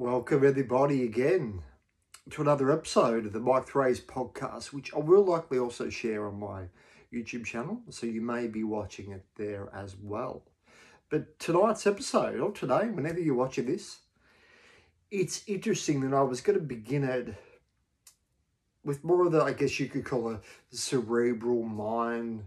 Welcome everybody again to another episode of the Mike Frase podcast, which I will likely also share on my YouTube channel, so you may be watching it there as well. But tonight's episode, or today, whenever you're watching this, it's interesting that I was going to begin it with more of the, I guess you could call a cerebral mind,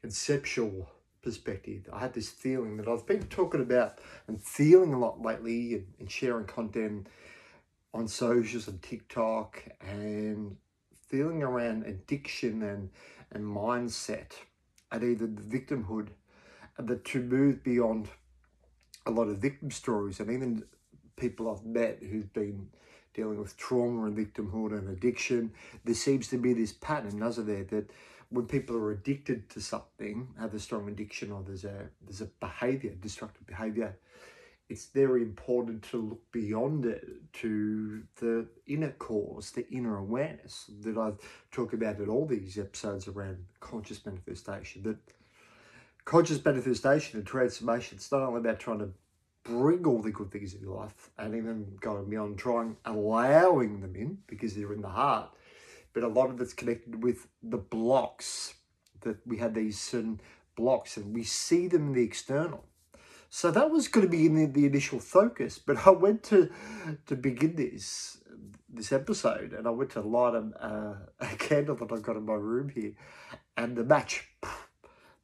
conceptual perspective. I had this feeling that I've been talking about and feeling a lot lately and, and sharing content on socials and TikTok and feeling around addiction and, and mindset and either the victimhood and the to move beyond a lot of victim stories and even people I've met who've been dealing with trauma and victimhood and addiction. There seems to be this pattern, doesn't there, that when people are addicted to something, have a strong addiction, or there's a there's a behavior, destructive behavior, it's very important to look beyond it to the inner cause, the inner awareness that I've talked about in all these episodes around conscious manifestation. That conscious manifestation and transformation, it's not only about trying to bring all the good things in your life and even going beyond trying allowing them in because they're in the heart but a lot of it's connected with the blocks that we had these certain blocks and we see them in the external. So that was going to be in the, the initial focus, but I went to to begin this this episode and I went to light a, uh, a candle that I've got in my room here, and the match,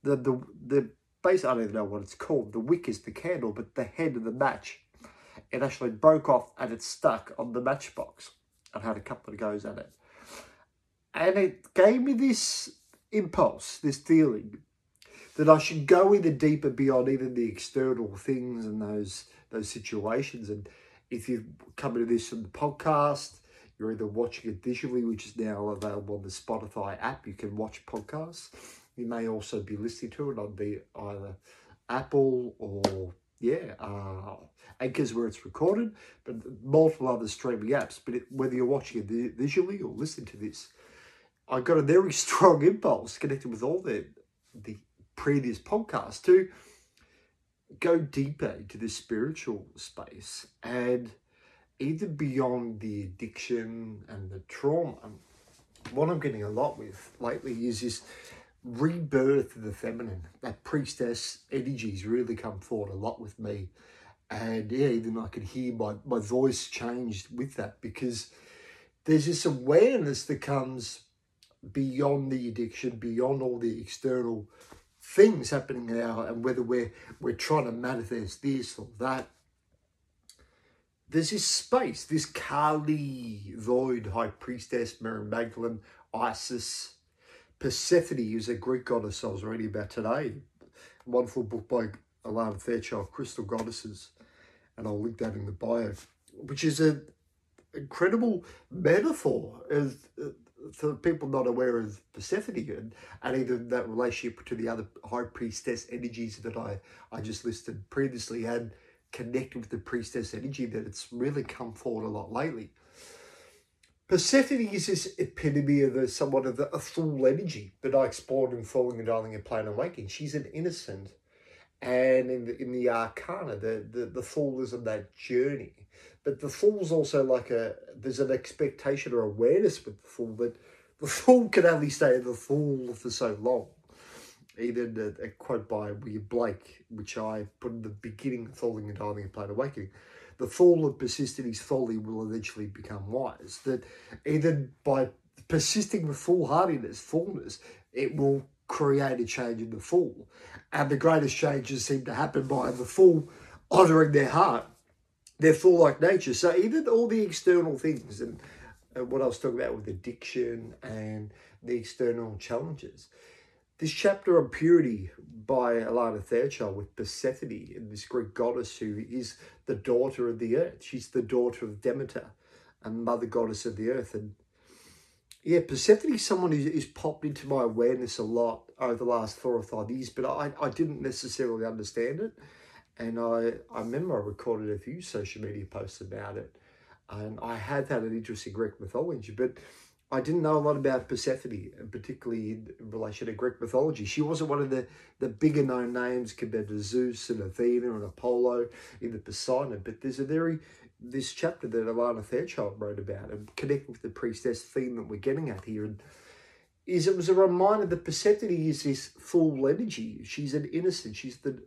the the the base I don't even know what it's called. The wick is the candle, but the head of the match, it actually broke off and it stuck on the matchbox. I've had a couple of goes at it and it gave me this impulse, this feeling that I should go even deeper beyond even the external things and those those situations. And if you're coming to this from the podcast, you're either watching it visually, which is now available on the Spotify app. You can watch podcasts. You may also be listening to it on the either Apple or yeah, uh, Anchors where it's recorded, but multiple other streaming apps. But it, whether you're watching it visually or listening to this, I got a very strong impulse connected with all the the previous podcasts to go deeper into the spiritual space and even beyond the addiction and the trauma. What I'm getting a lot with lately is this rebirth of the feminine. That priestess energies really come forward a lot with me. And yeah, even I could hear my, my voice changed with that because there's this awareness that comes beyond the addiction, beyond all the external things happening now, and whether we're we're trying to manifest this or that. There's this space, this Kali, Void, High Priestess, Mary Magdalene, Isis, Persephone is a Greek goddess I was reading about today. A wonderful book by Alana Fairchild, Crystal Goddesses, and I'll link that in the bio, which is an incredible metaphor of, for people not aware of Persephone and, even that relationship to the other high priestess energies that I, I just listed previously and connected with the priestess energy that it's really come forward a lot lately. Persephone is this epitome of a, somewhat of a, a full energy that I explored in Falling and Dying and Plain and Waking. She's an innocent and in the, in the arcana, the, the, the fool is on that journey but the fool's also like a there's an expectation or awareness with the fool that the fool can only stay in the fool for so long. Even a, a quote by William Blake, which I put in the beginning Falling and Dying and Plain Awakening. The fool that persists in his folly will eventually become wise. That either by persisting with foolhardiness, fullness, it will create a change in the fool. And the greatest changes seem to happen by the fool honouring their heart they're full like nature. So even all the external things and, and what I was talking about with addiction and the external challenges. This chapter on purity by Alana Fairchild with Persephone, and this Greek goddess who is the daughter of the earth. She's the daughter of Demeter and mother goddess of the earth. And yeah, Persephone is someone who's, popped into my awareness a lot over the last four or five years, but I, I didn't necessarily understand it. And I, I remember I recorded a few social media posts about it. And I had had an interest in Greek mythology, but I didn't know a lot about Persephone, particularly in relation to Greek mythology. She wasn't one of the, the bigger known names compared to Zeus and Athena and Apollo in the Poseidon, but there's a very this chapter that Alana Fairchild wrote about and connect with the priestess theme that we're getting at here and is it was a reminder that Persephone is this full energy. She's an innocent. She's the,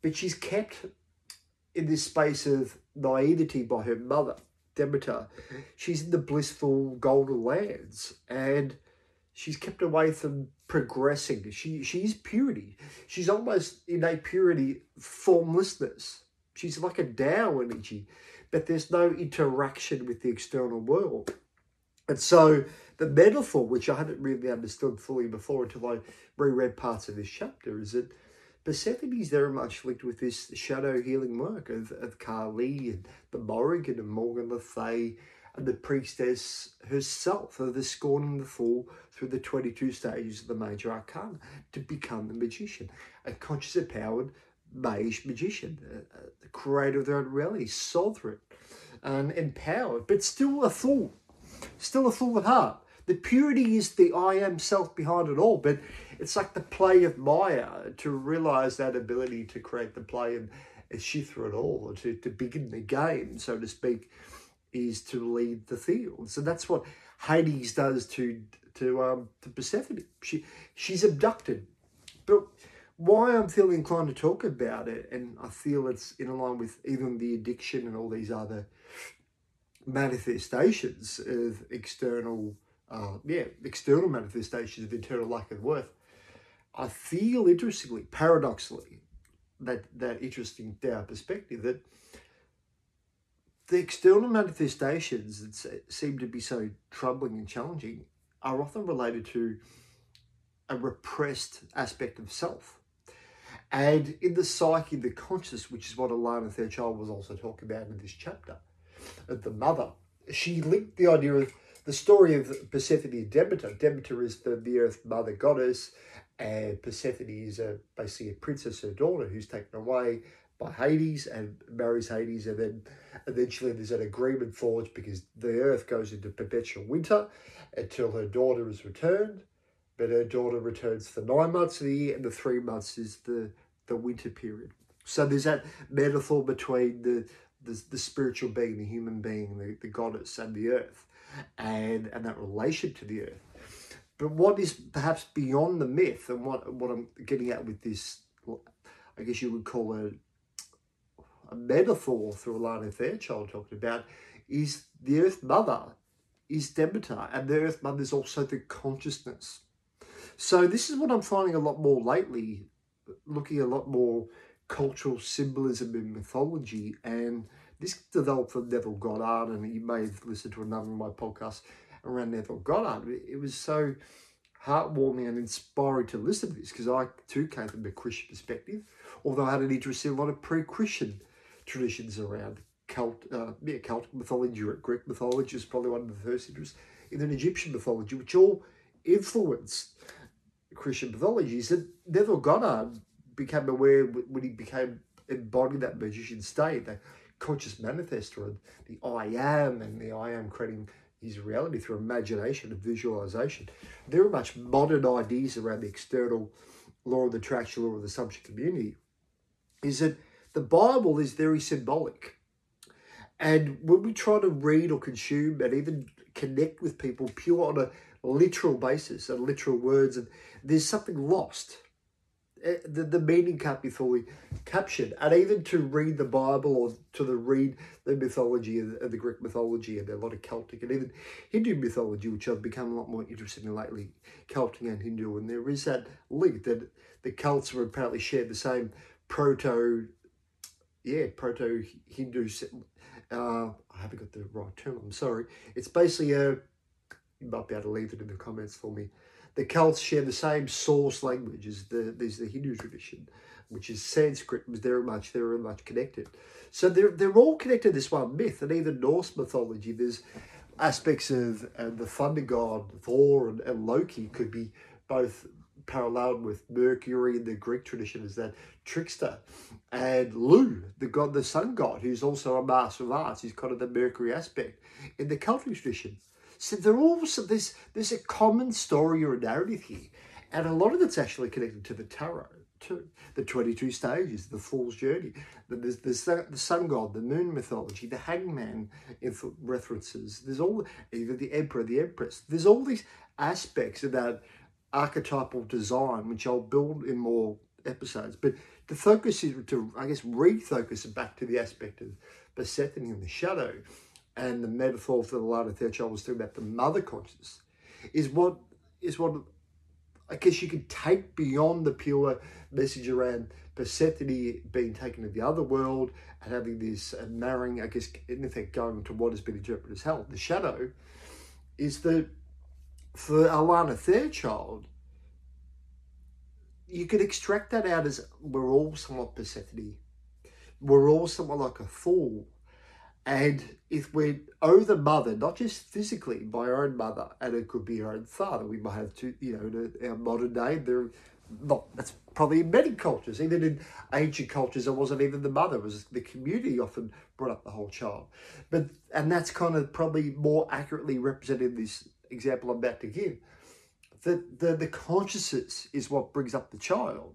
but she's kept in this space of naivety by her mother Demeter. Mm-hmm. She's in the blissful golden lands and she's kept away from progressing. She she's purity. She's almost in a purity formlessness. She's like a Tao energy, but there's no interaction with the external world. And so the metaphor, which I hadn't really understood fully before until I reread parts of this chapter, is that Persephone is very much linked with this shadow healing work of, of Kali and the Morrigan and Morgan Le Fay and the priestess herself of the scorn and the fall through the 22 stages of the major arcana to become the magician, a conscious empowered mage magician, the creator of their own reality, sovereign and empowered, but still a fool, still a fool at heart. The purity is the I am self behind it all, but it's like the play of Maya to realize that ability to create the play and shift through all, or to, to begin the game, so to speak, is to lead the field. So that's what Hades does to to um to Persephone. She she's abducted. But why I'm feeling inclined to talk about it, and I feel it's in line with even the addiction and all these other manifestations of external uh, yeah, external manifestations of internal lack of worth. I feel interestingly, paradoxically, that that interesting Tao perspective that the external manifestations that seem to be so troubling and challenging are often related to a repressed aspect of self. And in the psyche, the conscious, which is what Alana Fairchild was also talking about in this chapter, of the mother, she linked the idea of the story of Persephone and Demeter. Demeter is the, the earth mother goddess, and Persephone is a, basically a princess, her daughter, who's taken away by Hades and marries Hades, and then eventually there's an agreement forged because the earth goes into perpetual winter until her daughter is returned. But her daughter returns for nine months of the year, and the three months is the, the winter period. So there's that metaphor between the, the, the spiritual being, the human being, the, the goddess, and the earth and, and that relation to the earth. But what is perhaps beyond the myth, and what, what I'm getting at with this, I guess you would call it a metaphor through Alana Fairchild talking about, is the Earth Mother is Demeter, and the Earth Mother is also the consciousness. So this is what I'm finding a lot more lately, looking a lot more cultural symbolism in mythology and this developed Neville Goddard, and you may have listened to another of my podcasts around Neville Goddard. It was so heartwarming and inspiring to listen to this because I too came from a Christian perspective, although I had an interest in a lot of pre-Christian traditions around cult, uh, yeah, Celtic mythology, or Greek mythology is probably one of the first interests, in an Egyptian mythology, which all influenced Christian mythology. So Neville Goddard became aware when he became embodied that magician state that conscious manifestor the I am and the I am creating his reality through imagination and visualization. There are much modern ideas around the external law of the attraction, law of the subject community, is that the Bible is very symbolic. And when we try to read or consume and even connect with people pure on a literal basis and literal words, and there's something lost Eh, the, the meaning can't be fully captured. And even to read the Bible or to the read the mythology of, of the Greek mythology and a lot of Celtic and even Hindu mythology, which I've become a lot more interested in lately, Celtic and Hindu. And there is that link that the Celts were apparently shared the same proto, yeah, proto Hindu. Uh, I haven't got the right term. I'm sorry. It's basically a. Might be able to leave it in the comments for me the Celts share the same source language as the, as the Hindu tradition, which is Sanskrit, was very much, very much connected. So they're, they're all connected to this one myth, and even Norse mythology, there's aspects of uh, the thunder god Thor and, and Loki could be both paralleled with Mercury in the Greek tradition as that trickster, and Lugh, the god, the sun god, who's also a master of arts, he's kind of the Mercury aspect in the Celtic tradition. So they're all so there's there's a common story or a narrative here, and a lot of it's actually connected to the tarot, to the twenty two stages, the fool's journey, there's, there's the, the sun god, the moon mythology, the hangman references. There's all either the emperor, the empress. There's all these aspects of that archetypal design, which I'll build in more episodes. But the focus is to, I guess, refocus back to the aspect of Persephone and the shadow and the metaphor for the light of child was talking about the mother conscious is what is what I guess you could take beyond the pure message around Persephone being taken to the other world and having this uh, marrying, I guess, in effect, going to what has been interpreted as hell. The shadow is that for Alana Fairchild, you could extract that out as we're all somewhat Persephone. We're all somewhat like a fool and if we owe the mother, not just physically our own mother, and it could be our own father, we might have to, you know, in our modern day, there, not that's probably in many cultures, even in ancient cultures, it wasn't even the mother, it was the community often brought up the whole child. But and that's kind of probably more accurately represented in this example I'm about to give. The, the the consciousness is what brings up the child.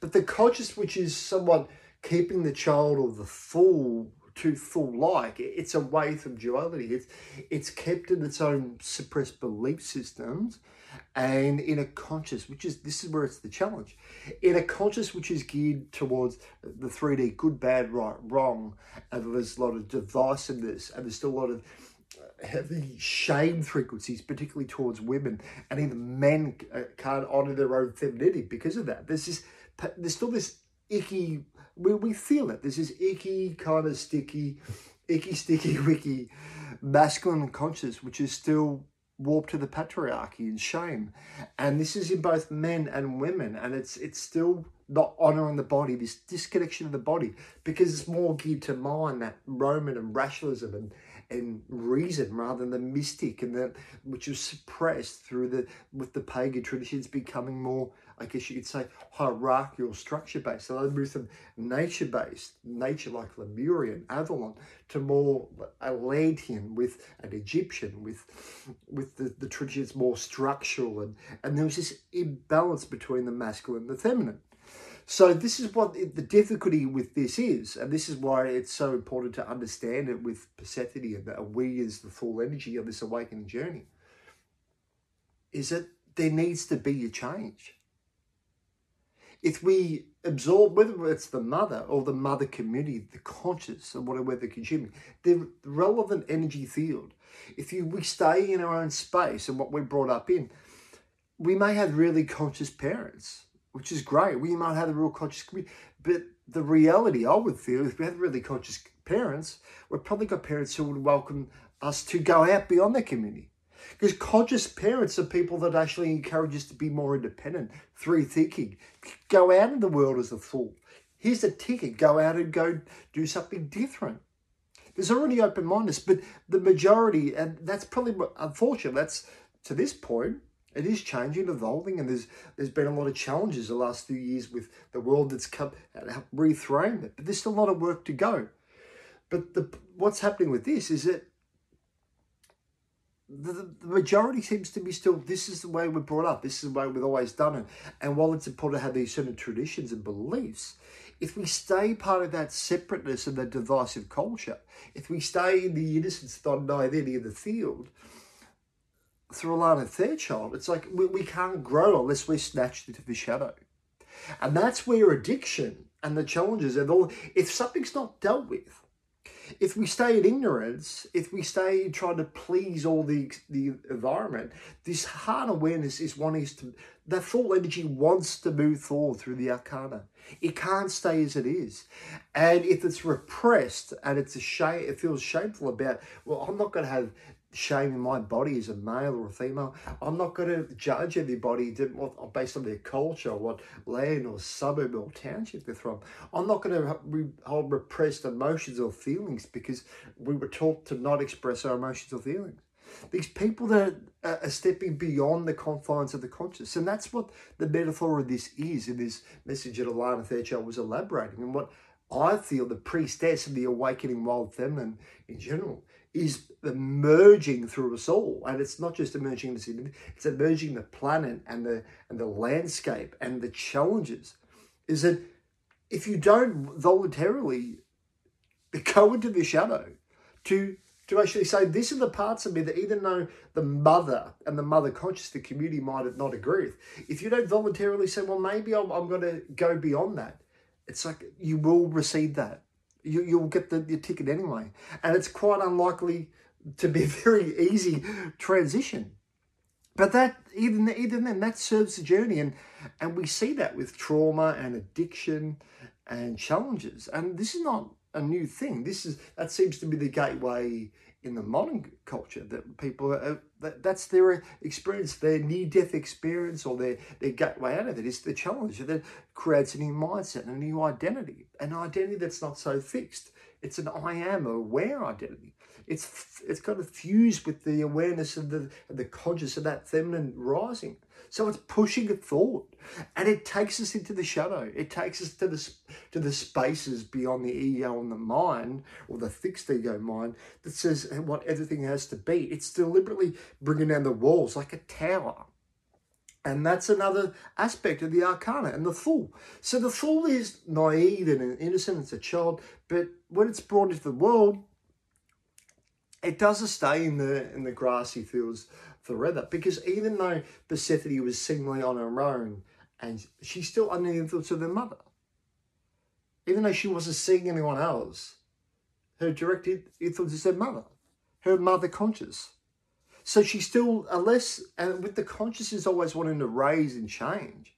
But the conscious which is someone keeping the child or the fool to full like. It's away from duality. It's it's kept in its own suppressed belief systems and in a conscious, which is this is where it's the challenge. In a conscious which is geared towards the 3D good, bad, right, wrong, and there's a lot of divisiveness and there's still a lot of heavy shame frequencies, particularly towards women, and even men uh, can't honor their own femininity because of that. There's this, there's still this icky we, we feel it. There's this icky, kind of sticky, icky, sticky, wicky masculine conscious, which is still warped to the patriarchy and shame. And this is in both men and women. And it's it's still not honoring the body, this disconnection of the body, because it's more geared to mind, that Roman and rationalism and and reason rather than the mystic and that which was suppressed through the with the pagan traditions becoming more I guess you could say hierarchical structure based. So they moved from nature based, nature like Lemurian, Avalon, to more Atlantean with an Egyptian, with with the, the traditions more structural and, and there was this imbalance between the masculine and the feminine. So this is what the difficulty with this is, and this is why it's so important to understand it with Persephone and that we is the full energy of this awakening journey. Is that there needs to be a change. If we absorb, whether it's the mother or the mother community, the conscious and whatever they're consuming, the relevant energy field, if you we stay in our own space and what we're brought up in, we may have really conscious parents which is great. We might have a real conscious community, but the reality I would feel if we had really conscious parents, we've probably got parents who would welcome us to go out beyond the community. Because conscious parents are people that actually encourage us to be more independent, through thinking, go out in the world as a fool. Here's a ticket, go out and go do something different. There's already open mindedness, but the majority, and that's probably unfortunate, that's to this point, it is changing, evolving, and there's there's been a lot of challenges the last few years with the world that's come reframed it. But there's still a lot of work to go. But the what's happening with this is that the, the, majority seems to be still this is the way we're brought up this is the way we've always done it and while it's important to have these certain traditions and beliefs if we stay part of that separateness and that divisive culture if we stay in the innocence knowing any of the field through a Alana Fairchild, it's like we, we can't grow unless we're snatched into the shadow. And that's where addiction and the challenges and all, if something's not dealt with, if we stay in ignorance, if we stay trying to please all the the environment, this heart awareness is wanting us to, the full energy wants to move forward through the arcana. It can't stay as it is. And if it's repressed and it's a shame, it feels shameful about, well, I'm not going to have shame in my body as a male or a female. I'm not going to judge anybody based on their culture, what land or suburb or township they're from. I'm not going to hold repressed emotions or feelings because we were taught to not express our emotions or feelings. These people that are stepping beyond the confines of the conscious. And that's what the metaphor of this is in this message that Alana Fairchild was elaborating. And what I feel the priestess of the awakening wild feminine in general is emerging through us all, and it's not just emerging the city; it's emerging the planet and the and the landscape and the challenges. Is that if you don't voluntarily go into the shadow to to actually say these are the parts of me that even though the mother and the mother conscious the community might not agree with. If you don't voluntarily say well maybe i'm, I'm going to go beyond that it's like you will receive that. You, you'll get the, your ticket anyway. And it's quite unlikely to be a very easy transition. But that even even then that serves the journey. And and we see that with trauma and addiction and challenges. And this is not a new thing. This is that seems to be the gateway in the modern culture that people are, that, that's their experience, their near-death experience, or their their gateway out of it is the challenge that creates a new mindset and a new identity, an identity that's not so fixed. It's an I am aware identity. It's it's kind of fused with the awareness of the of the conscious of that feminine rising. So it's pushing it forward, and it takes us into the shadow. It takes us to the to the spaces beyond the ego and the mind, or the fixed ego mind that says what everything has to be. It's deliberately bringing down the walls like a tower. And that's another aspect of the arcana and the fool. So the fool is naive and innocent, it's a child, but when it's brought into the world, it doesn't stay in the in the grassy fields forever. Because even though Persephone was singly on her own, and she's still under the influence of her mother, even though she wasn't seeing anyone else, her direct influence is her mother, her mother conscious. So she's still a less, and with the consciousness always wanting to raise and change.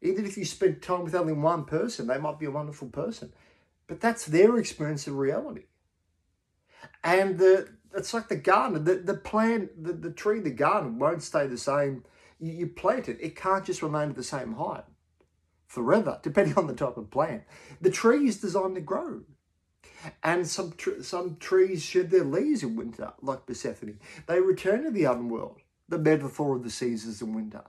Even if you spend time with only one person, they might be a wonderful person, but that's their experience of reality. And the it's like the garden. The the plant, the, the tree, the garden won't stay the same. You, you plant it, it can't just remain at the same height forever, depending on the type of plant. The tree is designed to grow. And some tr- some trees shed their leaves in winter, like Persephone. They return to the underworld, the metaphor of the seasons in winter.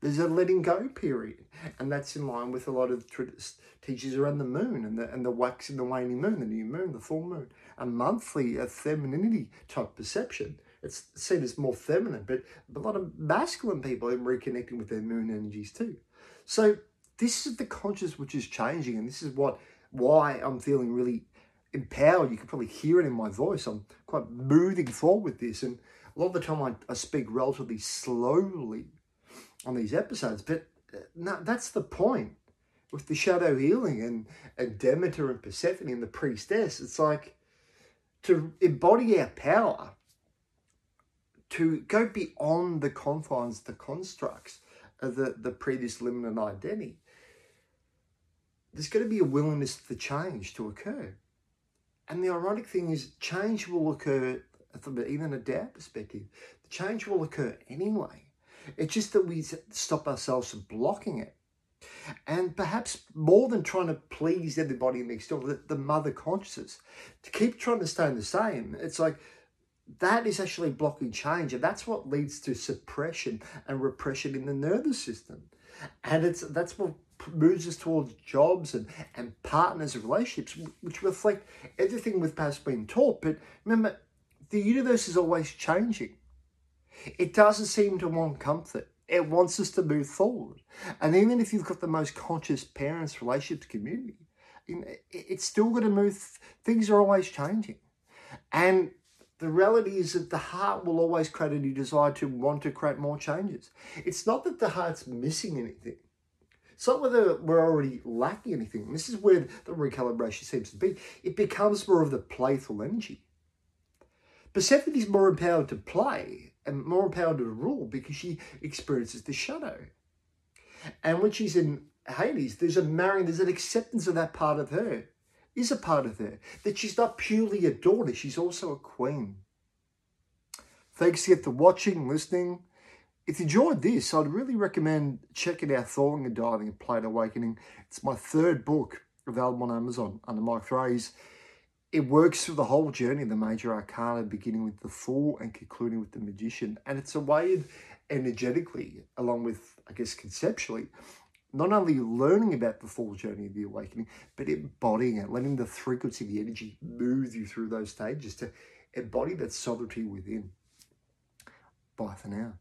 There's a letting go period, and that's in line with a lot of teachings around the moon and the and the waxing, and the waning moon, the new moon, the full moon, a monthly, a femininity type perception. It's seen as more feminine, but a lot of masculine people are reconnecting with their moon energies too. So this is the conscious which is changing, and this is what why I'm feeling really empowered. You can probably hear it in my voice. I'm quite moving forward with this, and a lot of the time I, I speak relatively slowly on these episodes, but uh, no, that's the point with the shadow healing and, and Demeter and Persephone and the priestess. It's like to embody our power, to go beyond the confines, the constructs of the, the previous limited identity. There's going to be a willingness for change to occur. And the ironic thing is, change will occur even a Tao perspective. The change will occur anyway. It's just that we stop ourselves from blocking it. And perhaps more than trying to please everybody next door, the, the mother consciousness, to keep trying to stay the same, it's like that is actually blocking change. And that's what leads to suppression and repression in the nervous system. And it's that's what moves us towards jobs and, and partners and relationships, which reflect everything we've perhaps been taught. But remember, the universe is always changing. It doesn't seem to want comfort. It wants us to move forward. And even if you've got the most conscious parents, relationships, community, it's still going to move. Things are always changing. And the reality is that the heart will always create a new desire to want to create more changes. It's not that the heart's missing anything. It's not whether we're already lacking anything. This is where the recalibration seems to be. It becomes more of the playful energy. Persephone is more empowered to play and more empowered to rule because she experiences the shadow. And when she's in Hades, there's a marrying, there's an acceptance of that part of her, is a part of her, that she's not purely a daughter, she's also a queen. Thanks again for watching, listening. If you enjoyed this, I'd really recommend checking out Falling and Dying and Plate Awakening. It's my third book available on Amazon under Mike Frase it works through the whole journey the major arcana, beginning with the Fool and concluding with the Magician. And it's a way of energetically, along with, I guess, conceptually, not only learning about the full journey of the awakening, but embodying it, letting the frequency, the energy move you through those stages to embody that sovereignty within. Bye for now.